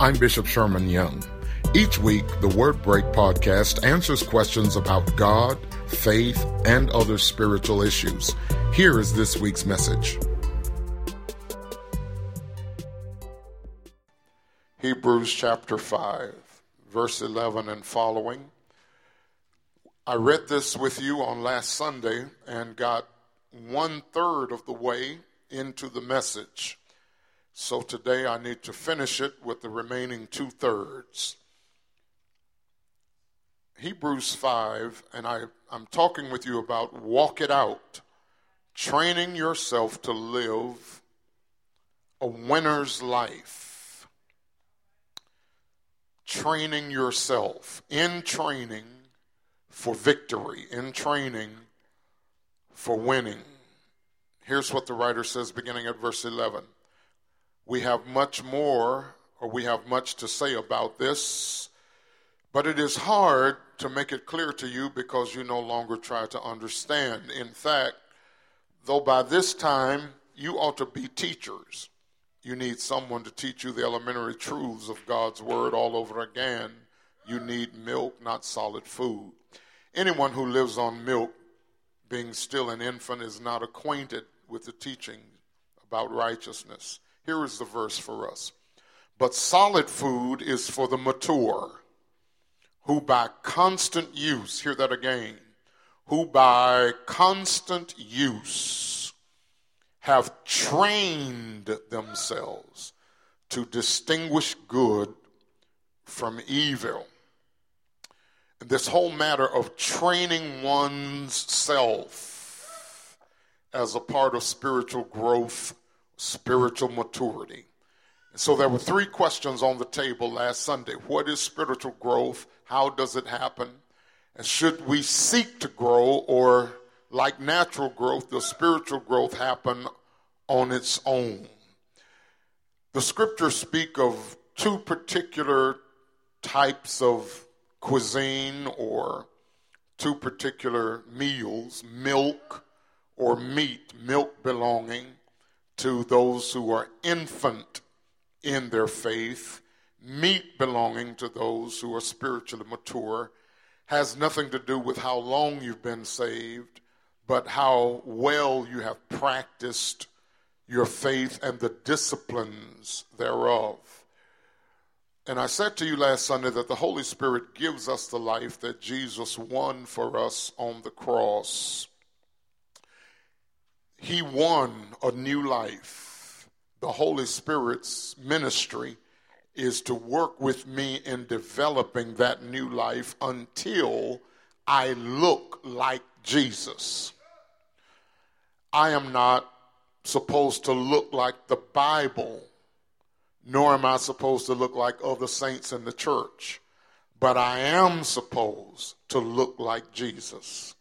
I'm Bishop Sherman Young. Each week, the Word Break podcast answers questions about God, faith, and other spiritual issues. Here is this week's message. Hebrews chapter 5, verse 11 and following. I read this with you on last Sunday and got one third of the way into the message. So today I need to finish it with the remaining two thirds. Hebrews 5, and I, I'm talking with you about walk it out, training yourself to live a winner's life. Training yourself in training for victory, in training for winning. Here's what the writer says beginning at verse 11 we have much more, or we have much to say about this, but it is hard to make it clear to you because you no longer try to understand. In fact, though by this time you ought to be teachers, you need someone to teach you the elementary truths of God's Word all over again. You need milk, not solid food. Anyone who lives on milk, being still an infant, is not acquainted with the teaching about righteousness. Here is the verse for us. But solid food is for the mature, who by constant use, hear that again, who by constant use have trained themselves to distinguish good from evil. And this whole matter of training one's self as a part of spiritual growth spiritual maturity. And So there were three questions on the table last Sunday. What is spiritual growth? How does it happen? And should we seek to grow or like natural growth, does spiritual growth happen on its own? The scriptures speak of two particular types of cuisine or two particular meals milk or meat, milk belonging to those who are infant in their faith, meat belonging to those who are spiritually mature, has nothing to do with how long you've been saved, but how well you have practiced your faith and the disciplines thereof. And I said to you last Sunday that the Holy Spirit gives us the life that Jesus won for us on the cross. He won a new life. The Holy Spirit's ministry is to work with me in developing that new life until I look like Jesus. I am not supposed to look like the Bible, nor am I supposed to look like other saints in the church, but I am supposed to look like Jesus.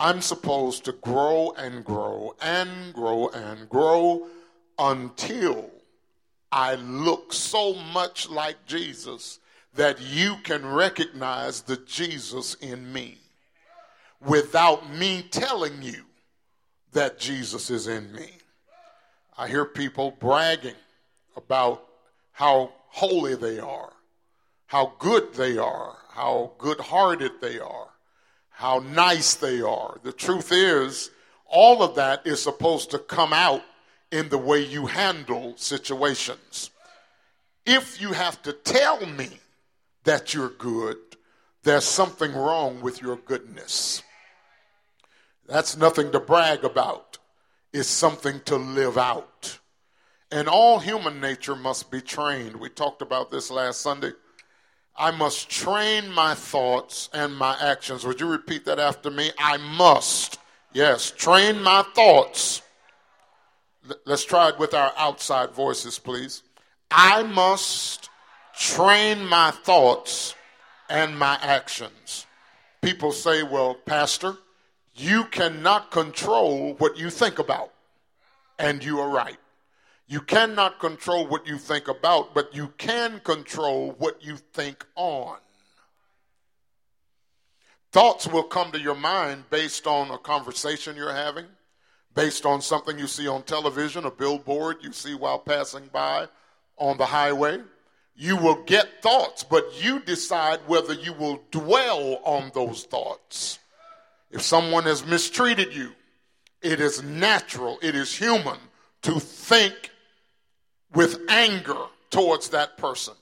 I'm supposed to grow and grow and grow and grow until I look so much like Jesus that you can recognize the Jesus in me without me telling you that Jesus is in me. I hear people bragging about how holy they are, how good they are, how good hearted they are how nice they are. The truth is, all of that is supposed to come out in the way you handle situations. If you have to tell me that you're good, there's something wrong with your goodness. That's nothing to brag about, it's something to live out. And all human nature must be trained. We talked about this last Sunday. I must train my thoughts and my actions. Would you repeat that after me? I must, yes, train my thoughts. Let's try it with our outside voices, please. I must train my thoughts and my actions. People say, well, Pastor, you cannot control what you think about. And you are right. You cannot control what you think about, but you can control what you think on. Thoughts will come to your mind based on a conversation you're having, based on something you see on television, a billboard you see while passing by on the highway. You will get thoughts, but you decide whether you will dwell on those thoughts. If someone has mistreated you, it is natural, it is human to think with anger towards that person,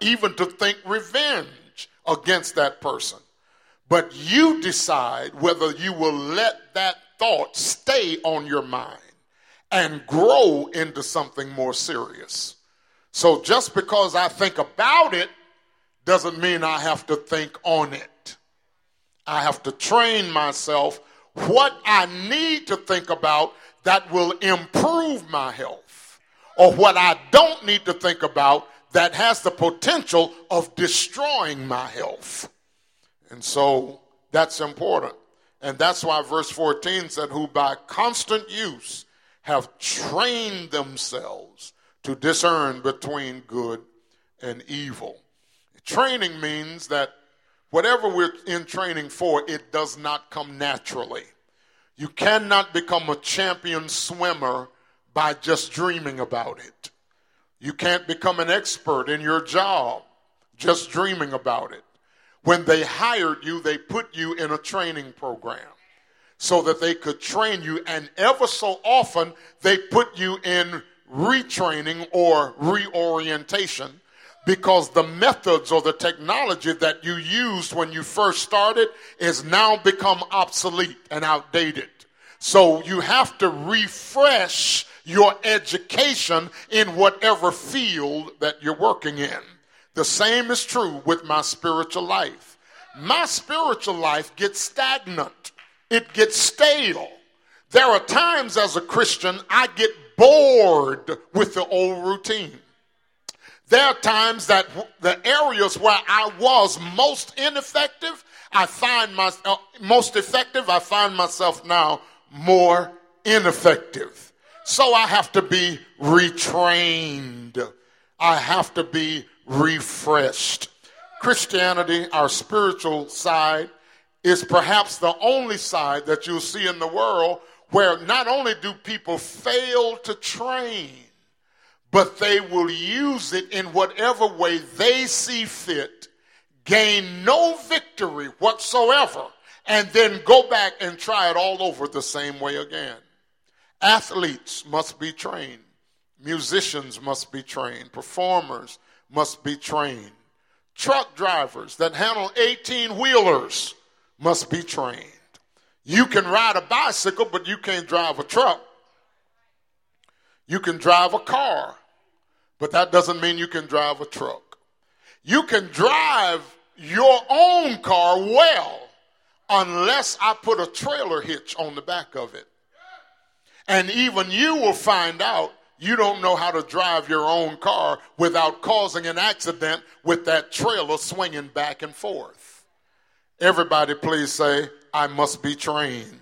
even to think revenge against that person. But you decide whether you will let that thought stay on your mind and grow into something more serious. So just because I think about it doesn't mean I have to think on it. I have to train myself what I need to think about that will improve my health, or what I don't need to think about that has the potential of destroying my health. And so that's important. And that's why verse 14 said, Who by constant use have trained themselves to discern between good and evil. Training means that whatever we're in training for, it does not come naturally. You cannot become a champion swimmer by just dreaming about it. You can't become an expert in your job just dreaming about it. When they hired you, they put you in a training program so that they could train you, and ever so often they put you in retraining or reorientation because the methods or the technology that you used when you first started is now become obsolete and outdated. So you have to refresh your education in whatever field that you're working in. The same is true with my spiritual life. My spiritual life gets stagnant. It gets stale. There are times as a Christian I get bored with the old routine. There are times that the areas where I was most ineffective, I find myself uh, most effective, I find myself now more ineffective. So I have to be retrained. I have to be refreshed. Christianity, our spiritual side, is perhaps the only side that you'll see in the world where not only do people fail to train, but they will use it in whatever way they see fit, gain no victory whatsoever, and then go back and try it all over the same way again. Athletes must be trained, musicians must be trained, performers must be trained, truck drivers that handle 18 wheelers must be trained. You can ride a bicycle, but you can't drive a truck. You can drive a car, but that doesn't mean you can drive a truck. You can drive your own car well unless I put a trailer hitch on the back of it. And even you will find out you don't know how to drive your own car without causing an accident with that trailer swinging back and forth. Everybody, please say, I must be trained.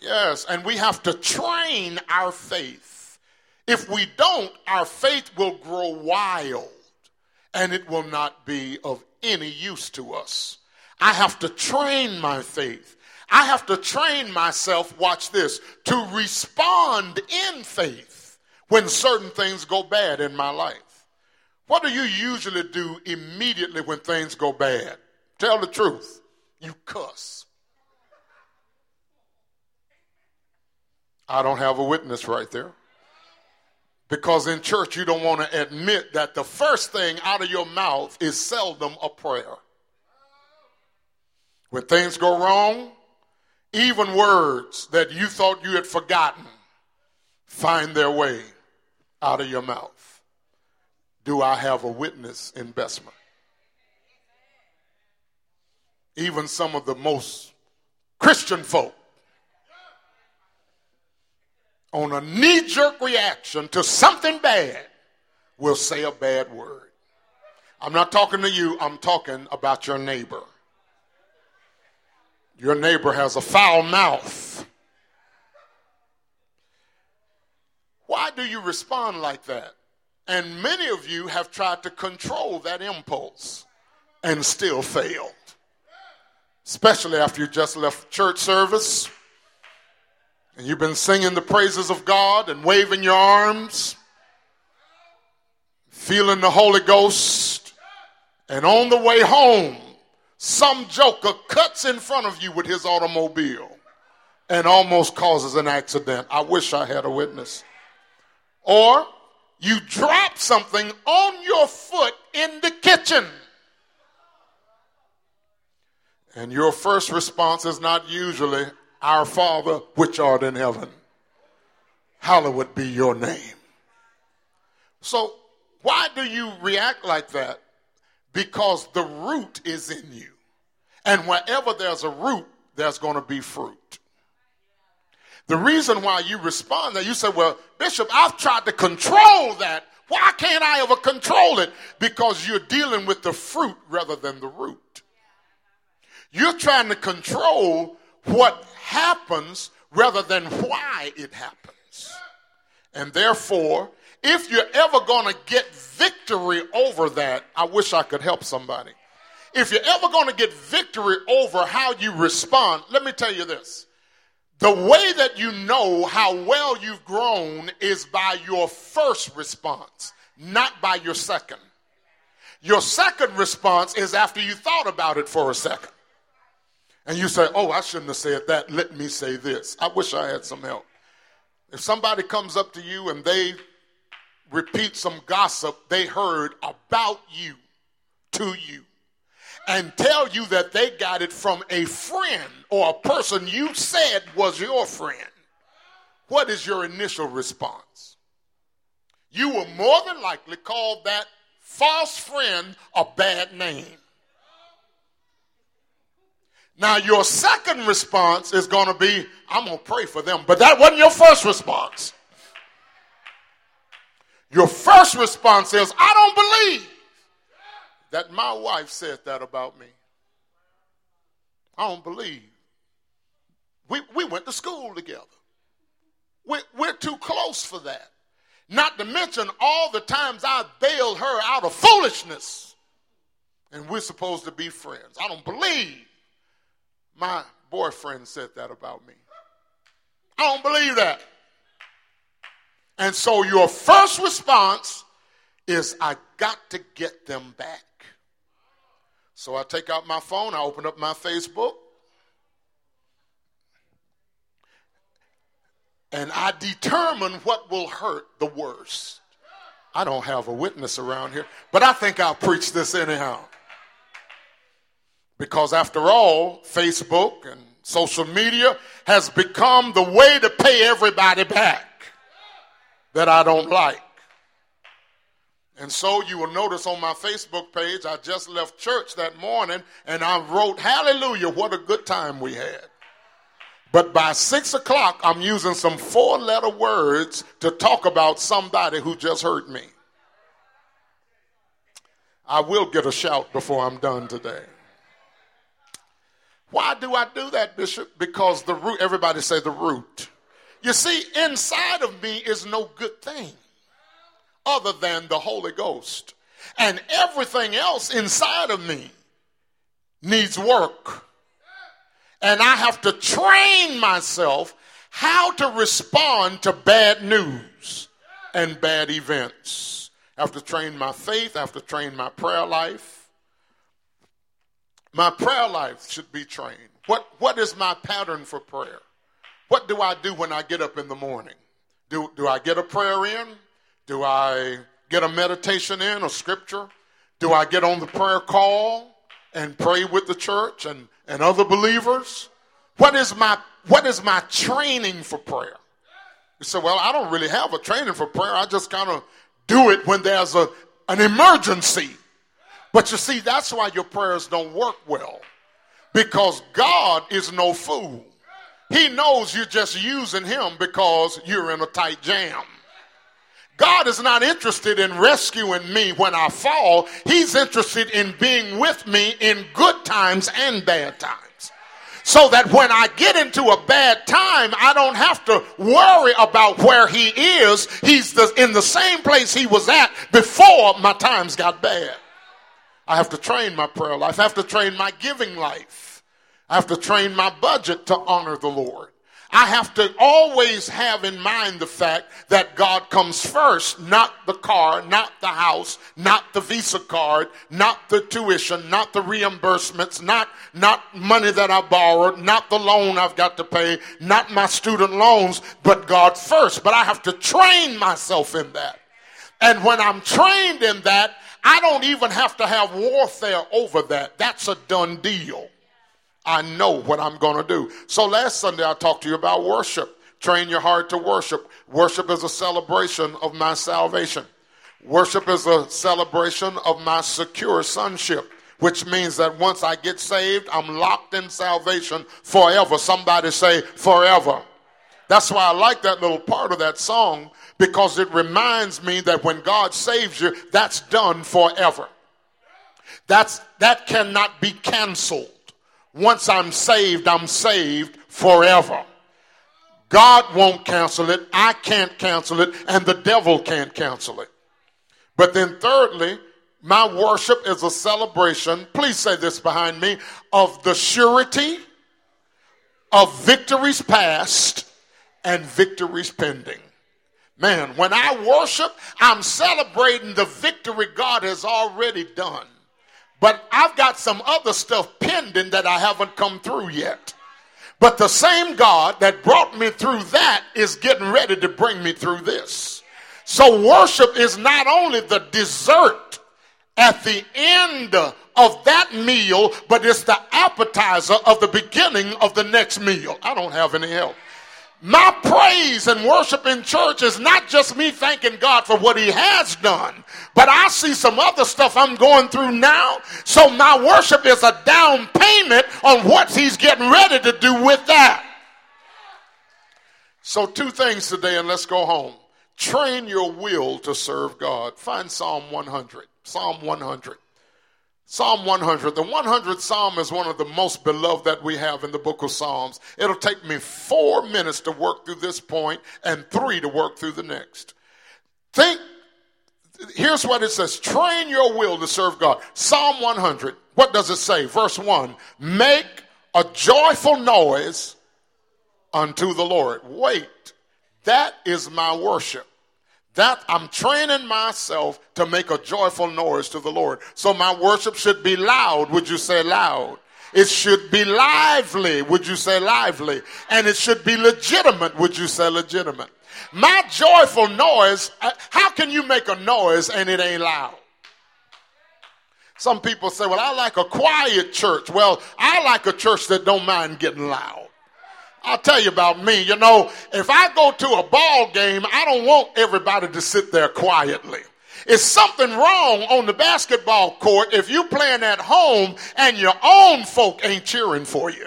Yes, and we have to train our faith. If we don't, our faith will grow wild and it will not be of any use to us. I have to train my faith. I have to train myself, watch this, to respond in faith when certain things go bad in my life. What do you usually do immediately when things go bad? Tell the truth. You cuss. I don't have a witness right there. Because in church, you don't want to admit that the first thing out of your mouth is seldom a prayer. When things go wrong, even words that you thought you had forgotten find their way out of your mouth. Do I have a witness in Bessemer? Even some of the most Christian folk on a knee jerk reaction to something bad will say a bad word. I'm not talking to you, I'm talking about your neighbor. Your neighbor has a foul mouth. Why do you respond like that? And many of you have tried to control that impulse and still failed. Especially after you just left church service and you've been singing the praises of God and waving your arms, feeling the Holy Ghost, and on the way home, some joker cuts in front of you with his automobile and almost causes an accident. I wish I had a witness. Or you drop something on your foot in the kitchen. And your first response is not usually, Our Father, which art in heaven, hallowed be your name. So, why do you react like that? Because the root is in you. And wherever there's a root, there's going to be fruit. The reason why you respond that you say, Well, Bishop, I've tried to control that. Why can't I ever control it? Because you're dealing with the fruit rather than the root. You're trying to control what happens rather than why it happens. And therefore, if you're ever going to get victory over that, I wish I could help somebody. If you're ever going to get victory over how you respond, let me tell you this. The way that you know how well you've grown is by your first response, not by your second. Your second response is after you thought about it for a second. And you say, Oh, I shouldn't have said that. Let me say this. I wish I had some help. If somebody comes up to you and they repeat some gossip they heard about you to you, and tell you that they got it from a friend or a person you said was your friend, what is your initial response? You will more than likely call that false friend a bad name. Now, your second response is going to be, I'm going to pray for them. But that wasn't your first response. Your first response is, I don't believe that my wife said that about me. I don't believe. We, we went to school together. We, we're too close for that. Not to mention all the times I bailed her out of foolishness. And we're supposed to be friends. I don't believe my boyfriend said that about me. I don't believe that. And so your first response is, I got to get them back. So I take out my phone, I open up my Facebook, and I determine what will hurt the worst. I don't have a witness around here, but I think I'll preach this anyhow. Because after all, Facebook and social media has become the way to pay everybody back that I don't like. And so you will notice on my Facebook page, I just left church that morning and I wrote, Hallelujah, what a good time we had. But by six o'clock, I'm using some four letter words to talk about somebody who just hurt me. I will get a shout before I'm done today. Why do I do that, Bishop? Because the root, everybody say the root. You see, inside of me is no good thing other than the Holy Ghost. And everything else inside of me needs work. And I have to train myself how to respond to bad news and bad events. I have to train my faith, I have to train my prayer life. My prayer life should be trained. What, what is my pattern for prayer? What do I do when I get up in the morning? Do, do I get a prayer in? Do I get a meditation in, a scripture? Do I get on the prayer call and pray with the church and, and other believers? What is my what is my training for prayer? You say, well, I don't really have a training for prayer. I just kind of do it when there's a an emergency. But you see, that's why your prayers don't work well. Because God is no fool. He knows you're just using him because you're in a tight jam. God is not interested in rescuing me when I fall. He's interested in being with me in good times and bad times. So that when I get into a bad time, I don't have to worry about where he is. He's the, in the same place he was at before my times got bad. I have to train my prayer life. I have to train my giving life. I have to train my budget to honor the Lord. I have to always have in mind the fact that God comes first, not the car, not the house, not the Visa card, not the tuition, not the reimbursements, not, not money that I borrowed, not the loan I've got to pay, not my student loans, but God first. But I have to train myself in that. And when I'm trained in that, I don't even have to have warfare over that. That's a done deal. I know what I'm going to do. So last Sunday, I talked to you about worship. Train your heart to worship. Worship is a celebration of my salvation. Worship is a celebration of my secure sonship, which means that once I get saved, I'm locked in salvation forever. Somebody say forever. That's why I like that little part of that song because it reminds me that when God saves you, that's done forever. That's, that cannot be canceled. Once I'm saved, I'm saved forever. God won't cancel it. I can't cancel it. And the devil can't cancel it. But then, thirdly, my worship is a celebration, please say this behind me, of the surety of victories past and victories pending. Man, when I worship, I'm celebrating the victory God has already done. But I've got some other stuff pending that I haven't come through yet. But the same God that brought me through that is getting ready to bring me through this. So worship is not only the dessert at the end of that meal, but it's the appetizer of the beginning of the next meal. I don't have any help. My praise and worship in church is not just me thanking God for what He has done, but I see some other stuff I'm going through now. So my worship is a down payment on what He's getting ready to do with that. So, two things today, and let's go home. Train your will to serve God. Find Psalm 100. Psalm 100. Psalm 100. The 100th Psalm is one of the most beloved that we have in the book of Psalms. It'll take me four minutes to work through this point and three to work through the next. Think, here's what it says train your will to serve God. Psalm 100. What does it say? Verse 1 Make a joyful noise unto the Lord. Wait, that is my worship. That I'm training myself to make a joyful noise to the Lord. So my worship should be loud. Would you say loud? It should be lively. Would you say lively? And it should be legitimate. Would you say legitimate? My joyful noise, uh, how can you make a noise and it ain't loud? Some people say, well, I like a quiet church. Well, I like a church that don't mind getting loud. I'll tell you about me. You know, if I go to a ball game, I don't want everybody to sit there quietly. It's something wrong on the basketball court if you're playing at home and your own folk ain't cheering for you.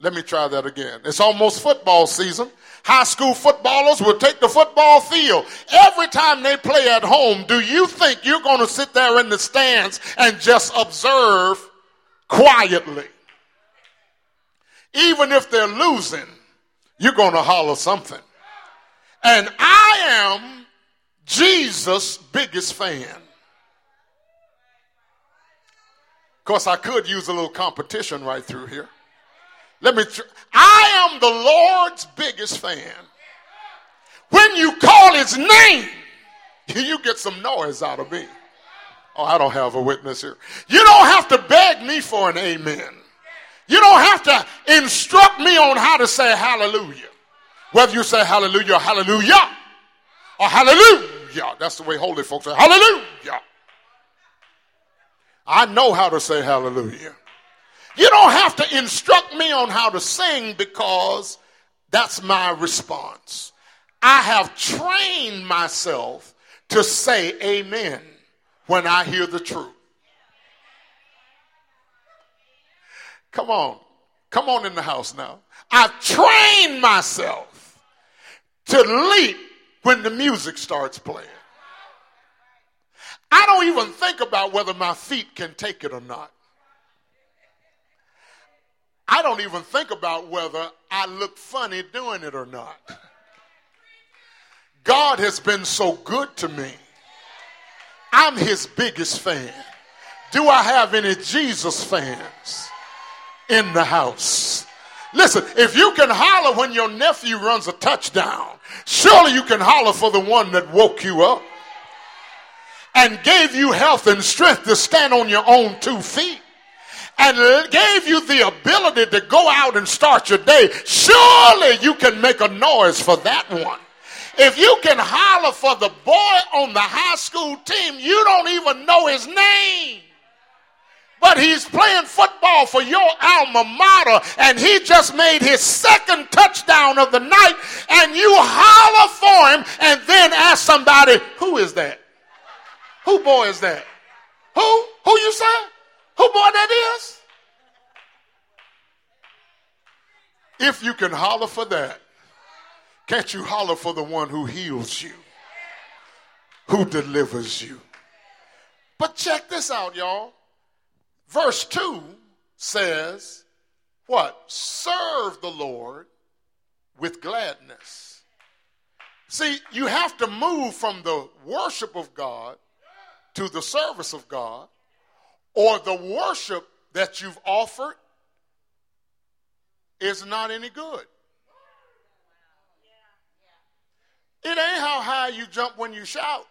Let me try that again. It's almost football season. High school footballers will take the football field. Every time they play at home, do you think you're going to sit there in the stands and just observe quietly? Even if they're losing, you're going to holler something. And I am Jesus' biggest fan. Of course, I could use a little competition right through here. Let me, I am the Lord's biggest fan. When you call his name, you get some noise out of me. Oh, I don't have a witness here. You don't have to beg me for an amen. You don't have to instruct me on how to say hallelujah. Whether you say hallelujah or hallelujah or hallelujah. That's the way holy folks say hallelujah. I know how to say hallelujah. You don't have to instruct me on how to sing because that's my response. I have trained myself to say amen when I hear the truth. Come on. Come on in the house now. I've trained myself to leap when the music starts playing. I don't even think about whether my feet can take it or not. I don't even think about whether I look funny doing it or not. God has been so good to me. I'm his biggest fan. Do I have any Jesus fans? In the house. Listen, if you can holler when your nephew runs a touchdown, surely you can holler for the one that woke you up and gave you health and strength to stand on your own two feet and gave you the ability to go out and start your day. Surely you can make a noise for that one. If you can holler for the boy on the high school team, you don't even know his name but he's playing football for your alma mater, and he just made his second touchdown of the night, and you holler for him, and then ask somebody, Who is that? Who boy is that? Who? Who you say? Who boy that is? If you can holler for that, can't you holler for the one who heals you, who delivers you? But check this out, y'all. Verse 2 says, What? Serve the Lord with gladness. See, you have to move from the worship of God to the service of God, or the worship that you've offered is not any good. It ain't how high you jump when you shout,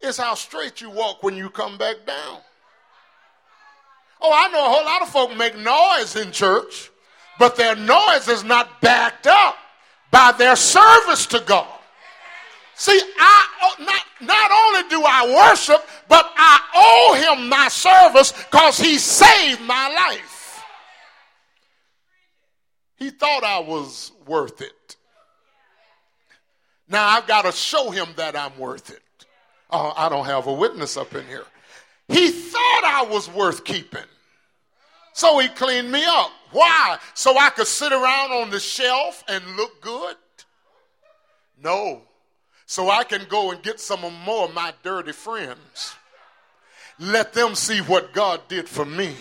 it's how straight you walk when you come back down. Oh, I know a whole lot of folk make noise in church, but their noise is not backed up by their service to God. See, I oh, not, not only do I worship, but I owe him my service because he saved my life. He thought I was worth it. Now I've got to show him that I'm worth it. Oh, I don't have a witness up in here. He thought I was worth keeping. So he cleaned me up. Why? So I could sit around on the shelf and look good? No. So I can go and get some more of my dirty friends. Let them see what God did for me.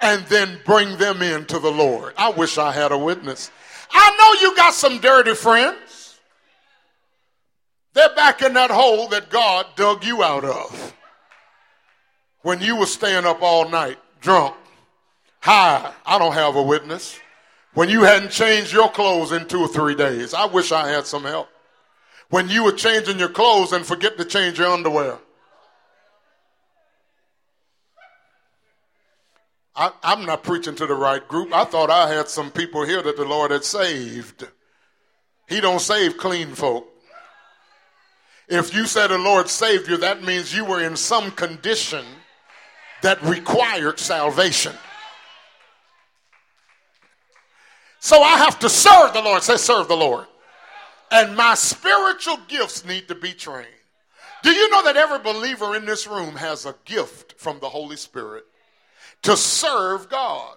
And then bring them into the Lord. I wish I had a witness. I know you got some dirty friends. They're back in that hole that God dug you out of when you were staying up all night drunk. Hi, I don't have a witness. When you hadn't changed your clothes in two or three days, I wish I had some help. When you were changing your clothes and forget to change your underwear. I, am not preaching to the right group. I thought I had some people here that the Lord had saved. He don't save clean folk. If you said the Lord saved you, that means you were in some condition that required salvation. So I have to serve the Lord. Say, serve the Lord. And my spiritual gifts need to be trained. Do you know that every believer in this room has a gift from the Holy Spirit to serve God?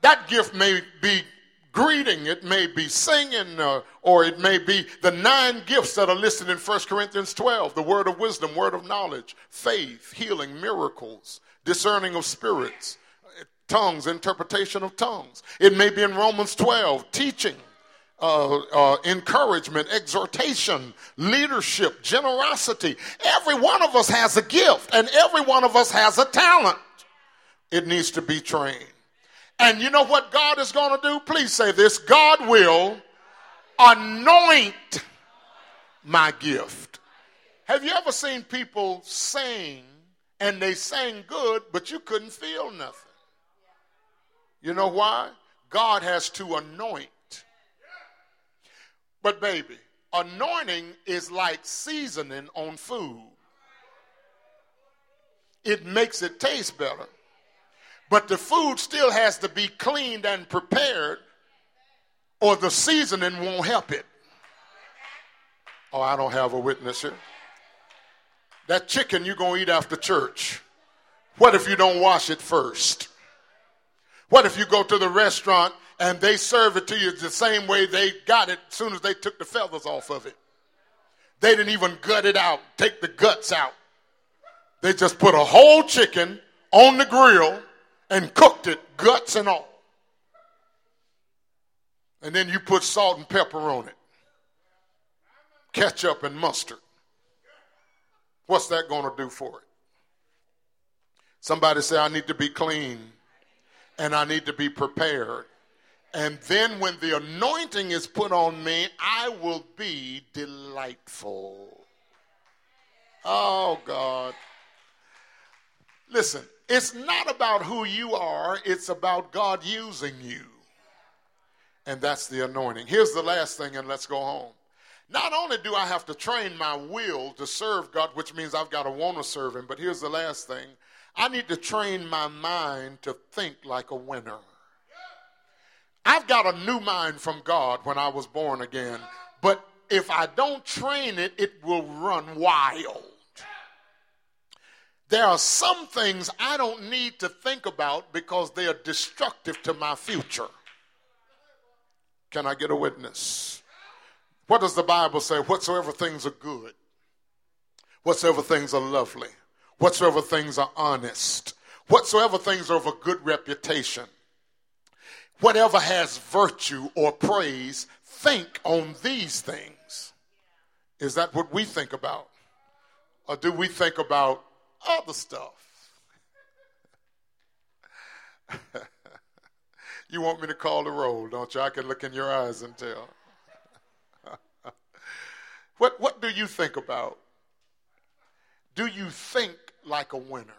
That gift may be greeting, it may be singing, uh, or it may be the nine gifts that are listed in 1 Corinthians 12 the word of wisdom, word of knowledge, faith, healing, miracles, discerning of spirits, tongues, interpretation of tongues. It may be in Romans 12, teaching. Uh, uh, encouragement, exhortation, leadership, generosity. Every one of us has a gift and every one of us has a talent. It needs to be trained. And you know what God is going to do? Please say this God will anoint my gift. Have you ever seen people sing and they sang good, but you couldn't feel nothing? You know why? God has to anoint. But, baby, anointing is like seasoning on food, it makes it taste better. But the food still has to be cleaned and prepared, or the seasoning won't help it. Oh, I don't have a witness here. That chicken you're going to eat after church, what if you don't wash it first? What if you go to the restaurant and they serve it to you the same way they got it as soon as they took the feathers off of it? They didn't even gut it out, take the guts out. They just put a whole chicken on the grill and cooked it, guts and all. And then you put salt and pepper on it, ketchup and mustard. What's that going to do for it? Somebody say, I need to be clean and I need to be prepared And then when the anointing is put on me, I will be delightful. Oh, God. Listen, it's not about who you are, it's about God using you. And that's the anointing. Here's the last thing, and let's go home. Not only do I have to train my will to serve God, which means I've got to want to serve Him, but here's the last thing I need to train my mind to think like a winner. I've got a new mind from God when I was born again, but if I don't train it, it will run wild. There are some things I don't need to think about because they are destructive to my future. Can I get a witness? What does the Bible say? Whatsoever things are good, whatsoever things are lovely, whatsoever things are honest, whatsoever things are of a good reputation, whatever has virtue or praise, think on these things. Is that what we think about? Or do we think about other stuff? you want me to call the roll, don't you? I can look in your eyes and tell. What, what do you think about? Do you think like a winner?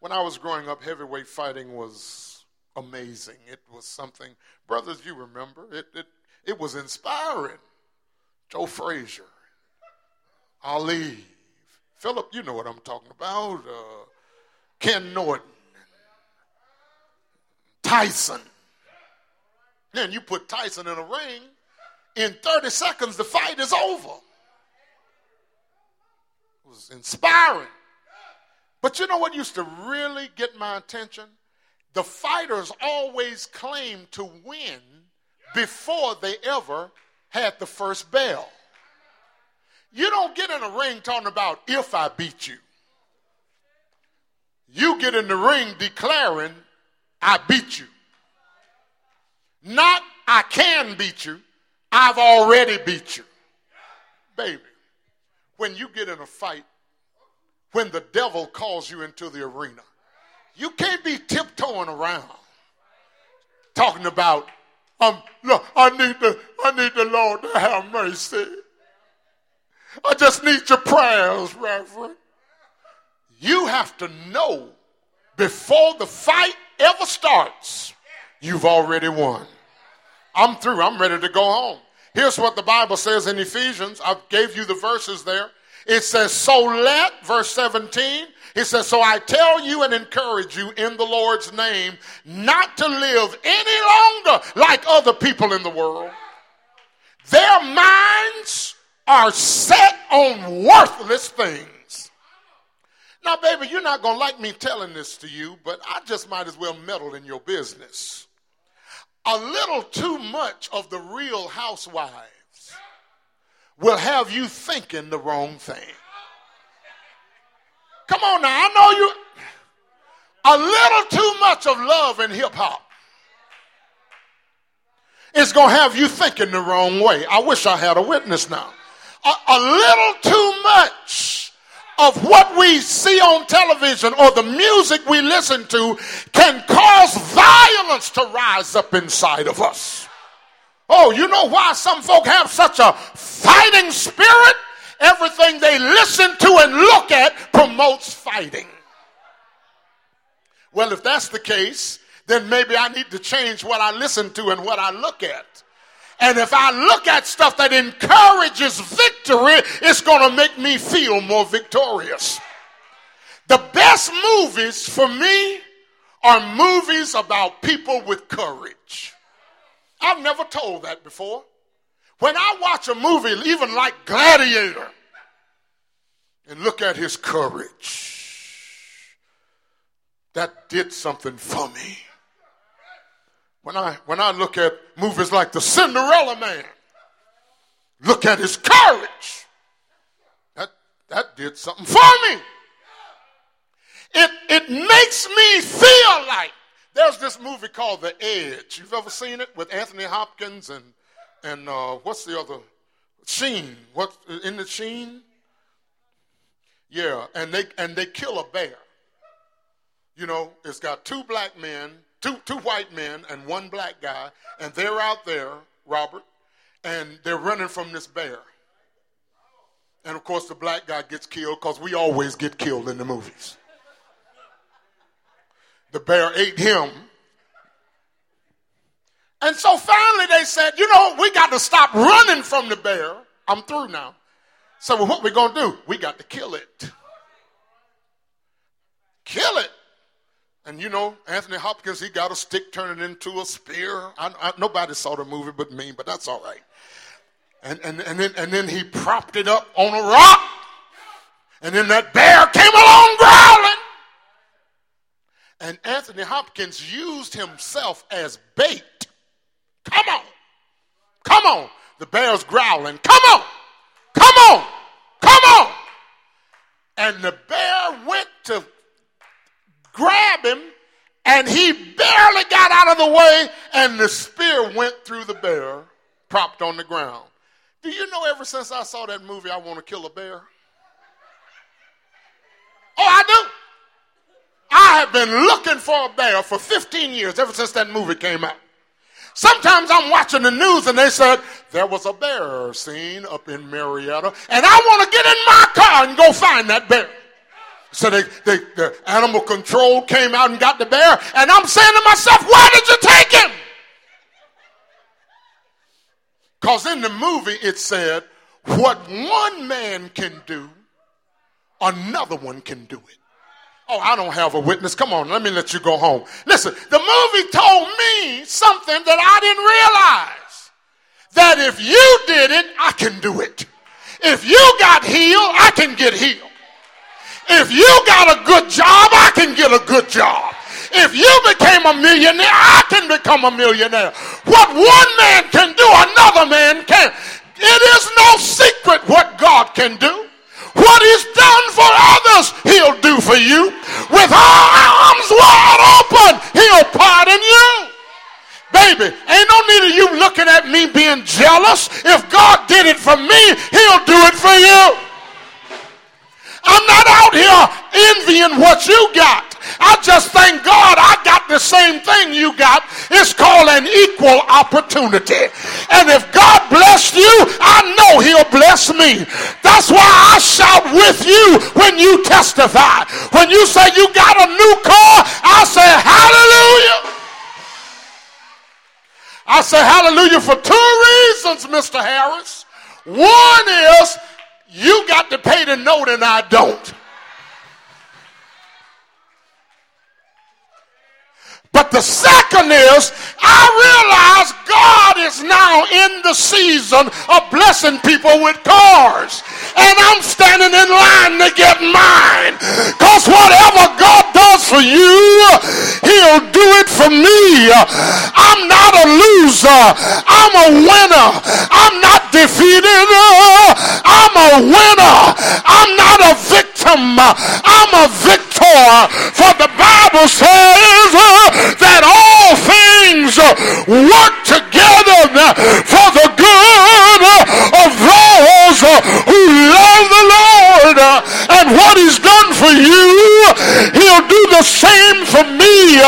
When I was growing up, heavyweight fighting was amazing. It was something, brothers, you remember, it, it, it was inspiring. Joe Frazier, Ali, Philip, you know what I'm talking about, uh, Ken Norton, Tyson. Then you put Tyson in a ring, in 30 seconds, the fight is over. It was inspiring. But you know what used to really get my attention? The fighters always claimed to win before they ever had the first bell. You don't get in a ring talking about if I beat you. You get in the ring declaring, I beat you. Not, I can beat you. I've already beat you. Baby, when you get in a fight, when the devil calls you into the arena, you can't be tiptoeing around talking about, um, look, I need the, I need the Lord to have mercy. I just need your prayers, Reverend. You have to know before the fight ever starts, you've already won. I'm through. I'm ready to go home. Here's what the Bible says in Ephesians. I gave you the verses there. It says, So let, verse 17, it says, So I tell you and encourage you in the Lord's name not to live any longer like other people in the world. Their minds are set on worthless things. Now, baby, you're not going to like me telling this to you, but I just might as well meddle in your business. A little too much of the real housewives will have you thinking the wrong thing. Come on now, I know you. A little too much of love in hip hop is going to have you thinking the wrong way. I wish I had a witness now a, a little too much of what we see on television or the music we listen to can cause violence to rise up inside of us. Oh, you know why some folk have such a fighting spirit? Everything they listen to and look at promotes fighting. Well, if that's the case, then maybe I need to change what I listen to and what I look at. And if I look at stuff that encourages victory, it's going to make me feel more victorious. The best movies for me are movies about people with courage. I've never told that before. When I watch a movie, even like Gladiator, and look at his courage, that did something for me. When I, when I look at movies like The Cinderella Man, look at his courage. That, that did something for me. It, it makes me feel like there's this movie called The Edge. You've ever seen it with Anthony Hopkins and, and uh, what's the other? Sheen. What, in the Sheen? Yeah, and they, and they kill a bear. You know, it's got two black men two, two white men and one black guy, and they're out there, Robert, and they're running from this bear. And of course, the black guy gets killed because we always get killed in the movies. The bear ate him. And so finally they said, you know, we got to stop running from the bear. I'm through now. So well, what we going to do? We got to kill it. Kill it. And you know, Anthony Hopkins, he got a stick turning into a spear. I, I, nobody saw the movie but me, but that's all right. And, and, and, then, and then he propped it up on a rock. And then that bear came along growling. And Anthony Hopkins used himself as bait. Come on. Come on. The bear's growling. Come on. Come on. Come on. And the bear went to grab him, and he barely got out of the way, and the spear went through the bear, propped on the ground. Do you know ever since I saw that movie, I want to kill a bear? Oh, I do. I have been looking for a bear for 15 years, ever since that movie came out. Sometimes I'm watching the news and they said, there was a bear seen up in Marietta, and I want to get in my car and go find that bear. So they, they, the animal control came out and got the bear, and I'm saying to myself, why did you take him? Because in the movie it said, what one man can do, another one can do it. Oh, I don't have a witness. Come on, let me let you go home. Listen, the movie told me something that I didn't realize. That if you did it, I can do it. If you got healed, I can get healed. If you got a good job, I can get a good job. If you became a millionaire, I can become a millionaire. What one man can do, another man can. It is no secret what God can do. What he's done for others, he'll do for you. With our arms wide open, he'll pardon you. Baby, ain't no need of you looking at me being jealous. If God did it for me, he'll do it for you. Envying what you got. I just thank God I got the same thing you got. It's called an equal opportunity. And if God blessed you, I know he'll bless me. That's why I shout with you when you testify. When you say you got a new car, I say hallelujah. I say hallelujah for two reasons, Mr. Harris. One is you got to pay the note and I don't. But the second is, I realize God is now in the season of blessing people with cars. And I'm standing in line to get mine. Because whatever God does for you, He'll do it for me. I'm not a loser, I'm a winner. I'm not defeated, I'm a winner. I'm not a victim, I'm a victor. For the Bible says, that all things work together for the good of those who love the Lord. And what he's done for you, he'll do the same for me.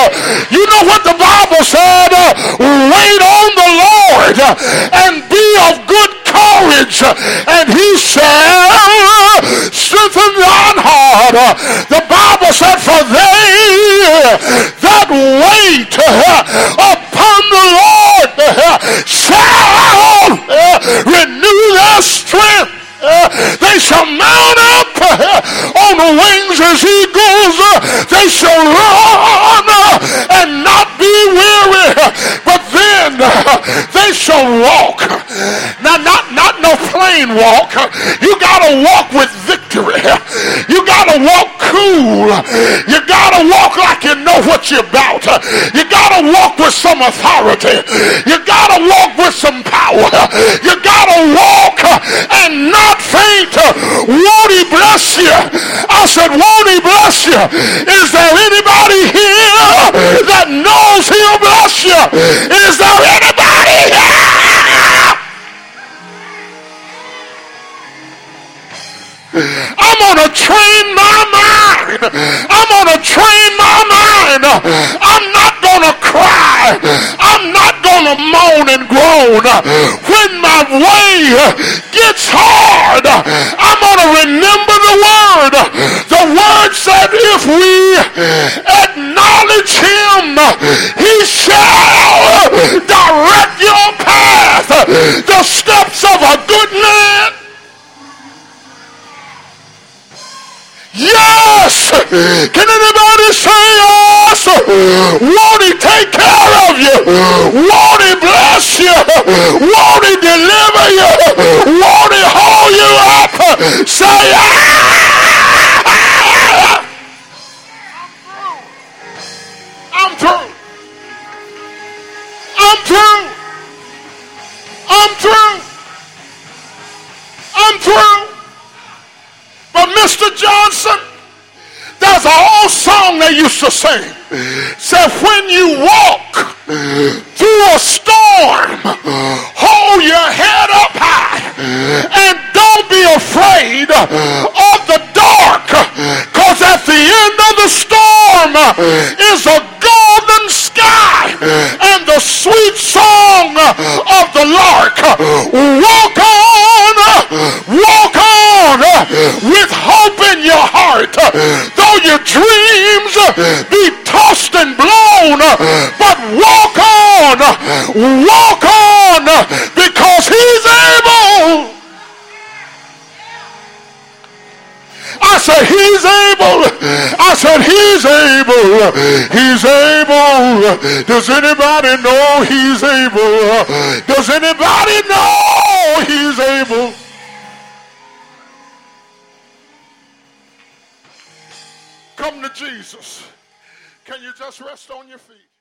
You know what the Bible said? Wait on the Lord and be of good courage, and he shall strengthen thine heart. The Bible said, For they upon the Lord shall renew their strength. they shall mount up on the wings as eagles. they shall run and not be weary. But then they shall walk. Now, not, not no plain walk. You got to walk with. You got to walk cool. You got to walk like you know what you're about. You got to walk with some authority. You got to walk with some power. You got to walk and not faint. Won't he bless you? I said, won't he bless you? Is there anybody here that knows he'll bless you? Is there and groan. When my way gets hard, I'm going to remember the word. The word said if we acknowledge him, he shall direct your path. The steps of a good man Yes! Can anybody say yes? Won't he take care of you? Won't you? Won't he deliver you? Won't he hold you up? Say yes! I'm through. I'm through. I'm through. I'm through. But Mr. Johnson, there's an old song they used to sing. Said when you walk through a storm, hold your head up high and don't be afraid of the dark. Cause at the end of the storm is a golden sky and the sweet song of the lark. Walk on, walk on with hope in your heart. Though your dreams be tossed and blown, walk on because he's able. I said, He's able. I said, He's able. He's able. Does anybody know He's able? Does anybody know He's able? Come to Jesus. Can you just rest on your feet?